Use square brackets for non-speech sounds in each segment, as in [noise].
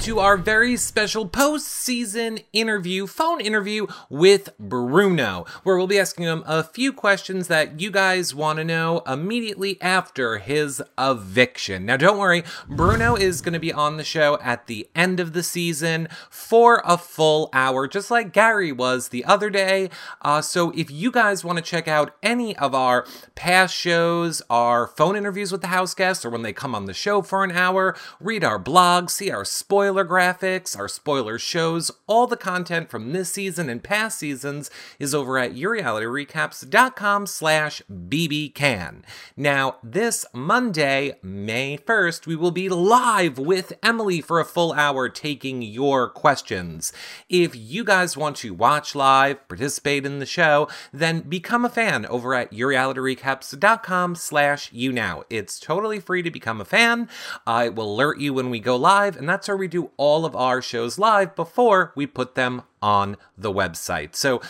to our very special post-season interview, phone interview with Bruno, where we'll be asking him a few questions that you guys want to know immediately after his eviction. Now, don't worry, Bruno is going to be on the show at the end of the season for a full hour, just like Gary was the other day. Uh, so if you guys want to check out any of our past shows, our phone interviews with the house guests, or when they come on the show for an hour, read our blog, see our spoiler graphics, our spoiler shows, all the content from this season and past seasons is over at yourrealityrecaps.com slash bbcan. Now, this Monday, May 1st, we will be live with Emily for a full hour taking your questions. If you guys want to watch live, participate in the show, then become a fan over at yourrealityrecaps.com slash YouNow. It's totally free to become a fan. It will alert you when we go live, and that's where we do all of our shows live before we put them on the website. So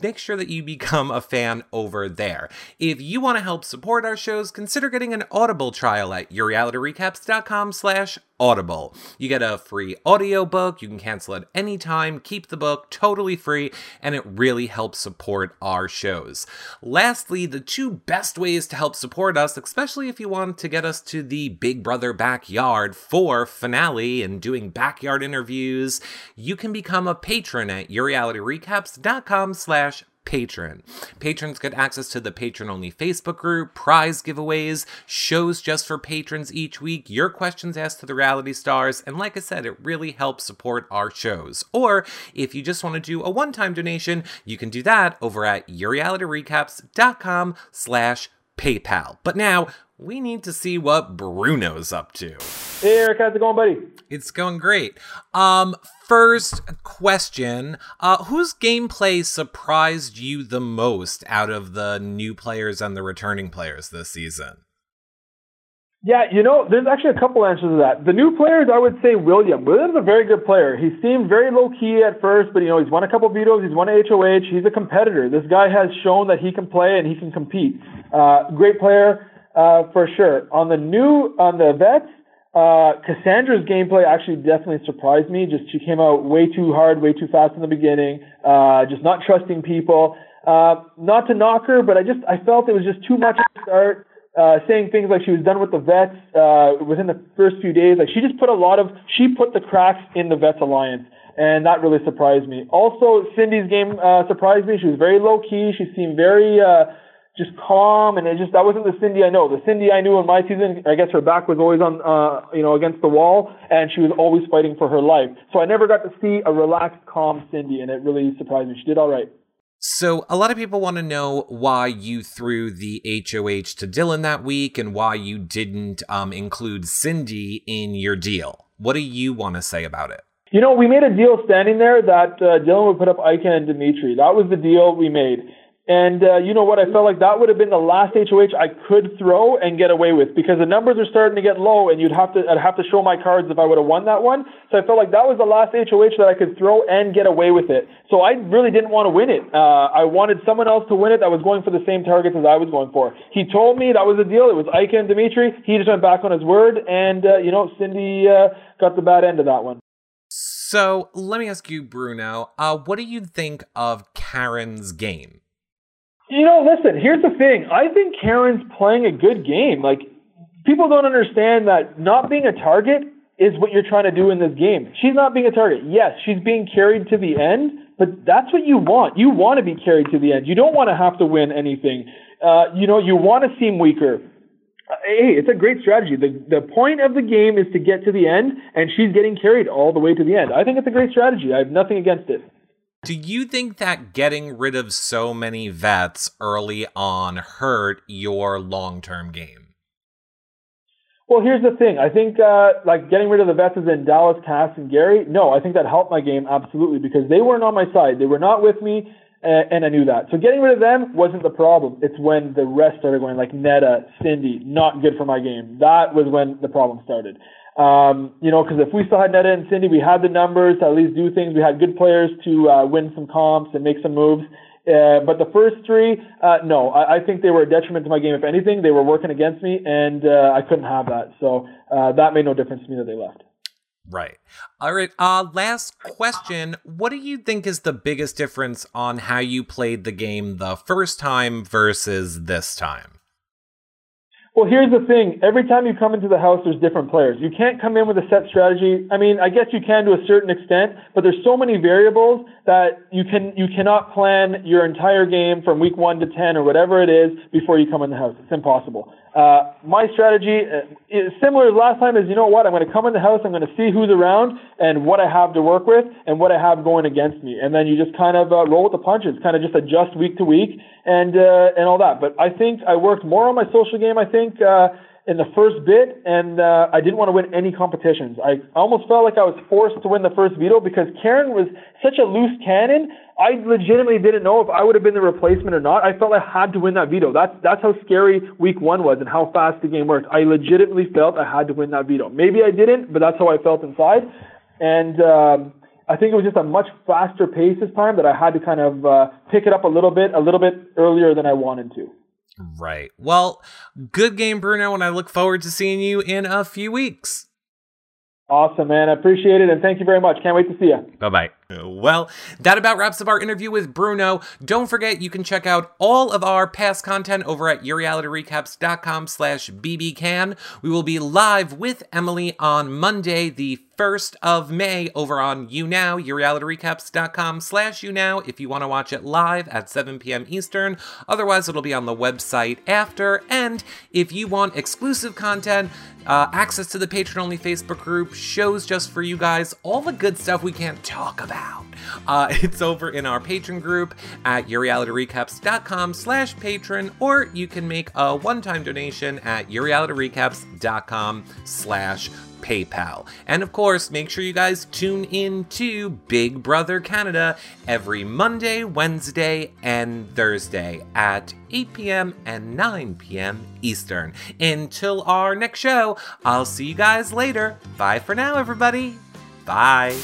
make sure that you become a fan over there. If you want to help support our shows, consider getting an Audible trial at yourrealityrecaps.com slash audible. You get a free audiobook, you can cancel at any time, keep the book totally free, and it really helps support our shows. Lastly, the two best ways to help support us, especially if you want to get us to the Big Brother backyard for finale and doing backyard interviews, you can become a patron at yourrealityrecaps.com slash patron. Patrons get access to the patron only Facebook group, prize giveaways, shows just for patrons each week, your questions asked to the reality stars, and like I said, it really helps support our shows. Or if you just want to do a one-time donation, you can do that over at yourrealityrecaps.com slash PayPal. But now we need to see what Bruno's up to. Hey Eric, how's it going, buddy? It's going great. Um, first question: uh, Whose gameplay surprised you the most out of the new players and the returning players this season? Yeah, you know, there's actually a couple answers to that. The new players, I would say William. William's a very good player. He seemed very low key at first, but you know, he's won a couple vetoes, he's won a HOH, he's a competitor. This guy has shown that he can play and he can compete. Uh, great player, uh, for sure. On the new, on the vets, uh, Cassandra's gameplay actually definitely surprised me. Just she came out way too hard, way too fast in the beginning. Uh, just not trusting people. Uh, not to knock her, but I just I felt it was just too much at the start uh, saying things like she was done with the vets uh, within the first few days. Like she just put a lot of she put the cracks in the vets alliance, and that really surprised me. Also, Cindy's game uh, surprised me. She was very low key. She seemed very uh, just calm, and it just that wasn't the Cindy I know. The Cindy I knew in my season, I guess her back was always on, uh, you know, against the wall, and she was always fighting for her life. So I never got to see a relaxed, calm Cindy, and it really surprised me. She did all right. So, a lot of people want to know why you threw the HOH to Dillon that week and why you didn't um, include Cindy in your deal. What do you want to say about it? You know, we made a deal standing there that uh, Dillon would put up Ika and Dimitri. That was the deal we made. And uh, you know what? I felt like that would have been the last HOH I could throw and get away with because the numbers are starting to get low, and you'd have to I'd have to show my cards if I would have won that one. So I felt like that was the last HOH that I could throw and get away with it. So I really didn't want to win it. Uh, I wanted someone else to win it that was going for the same targets as I was going for. He told me that was the deal. It was Ika and Dimitri. He just went back on his word, and uh, you know Cindy uh, got the bad end of that one. So let me ask you, Bruno, uh, what do you think of Karen's game? You know, listen, here's the thing. I think Karen's playing a good game. Like, people don't understand that not being a target is what you're trying to do in this game. She's not being a target. Yes, she's being carried to the end, but that's what you want. You want to be carried to the end. You don't want to have to win anything. Uh, you know, you want to seem weaker. Uh, hey, it's a great strategy. The the point of the game is to get to the end, and she's getting carried all the way to the end. I think it's a great strategy. I have nothing against it. Do you think that getting rid of so many vets early on hurt your long term game? Well, here's the thing. I think uh, like getting rid of the vets in Dallas, Cass, and Gary. No, I think that helped my game absolutely because they weren't on my side. They were not with me, and, and I knew that. So getting rid of them wasn't the problem. It's when the rest started going, like Neda, Cindy, not good for my game. That was when the problem started. Um, you know, because if we still had Neda and Cindy, we had the numbers to at least do things. We had good players to uh, win some comps and make some moves. Uh, but the first three, uh, no, I, I think they were a detriment to my game. If anything, they were working against me, and uh, I couldn't have that. So uh, that made no difference to me that they left. Right. All right. Uh, last question. What do you think is the biggest difference on how you played the game the first time versus this time? Well, here's the thing. Every time you come into the house, there's different players. You can't come in with a set strategy. I mean, I guess you can to a certain extent, but there's so many variables that you can you cannot plan your entire game from week one to ten or whatever it is before you come in the house. It's impossible. Uh, my strategy uh, is similar as last time. Is you know what? I'm going to come in the house. I'm going to see who's around and what I have to work with and what I have going against me, and then you just kind of uh, roll with the punches. Kind of just adjust week to week and uh, and all that. But I think I worked more on my social game. I think. Uh, in the first bit, and uh, I didn't want to win any competitions. I almost felt like I was forced to win the first veto because Karen was such a loose cannon. I legitimately didn't know if I would have been the replacement or not. I felt I had to win that veto. That's that's how scary week one was and how fast the game worked. I legitimately felt I had to win that veto. Maybe I didn't, but that's how I felt inside. And um, I think it was just a much faster pace this time that I had to kind of uh, pick it up a little bit, a little bit earlier than I wanted to. Right. Well, good game, Bruno, and I look forward to seeing you in a few weeks. Awesome, man. I appreciate it, and thank you very much. Can't wait to see you. Bye bye. Well, that about wraps up our interview with Bruno. Don't forget, you can check out all of our past content over at yourrealityrecaps.com slash bbcan. We will be live with Emily on Monday, the 1st of May over on YouNow, yourrealityrecaps.com slash YouNow if you want to watch it live at 7 p.m. Eastern. Otherwise, it'll be on the website after. And if you want exclusive content, uh, access to the patron only Facebook group, shows just for you guys, all the good stuff we can't talk about. Uh, [laughs] it's over in our patron group at yourrealityrecaps.com slash patron, or you can make a one-time donation at yourrealityrecaps.com slash PayPal. And of course, make sure you guys tune in to Big Brother Canada every Monday, Wednesday, and Thursday at 8 p.m. and 9 p.m. Eastern. Until our next show, I'll see you guys later. Bye for now, everybody. Bye.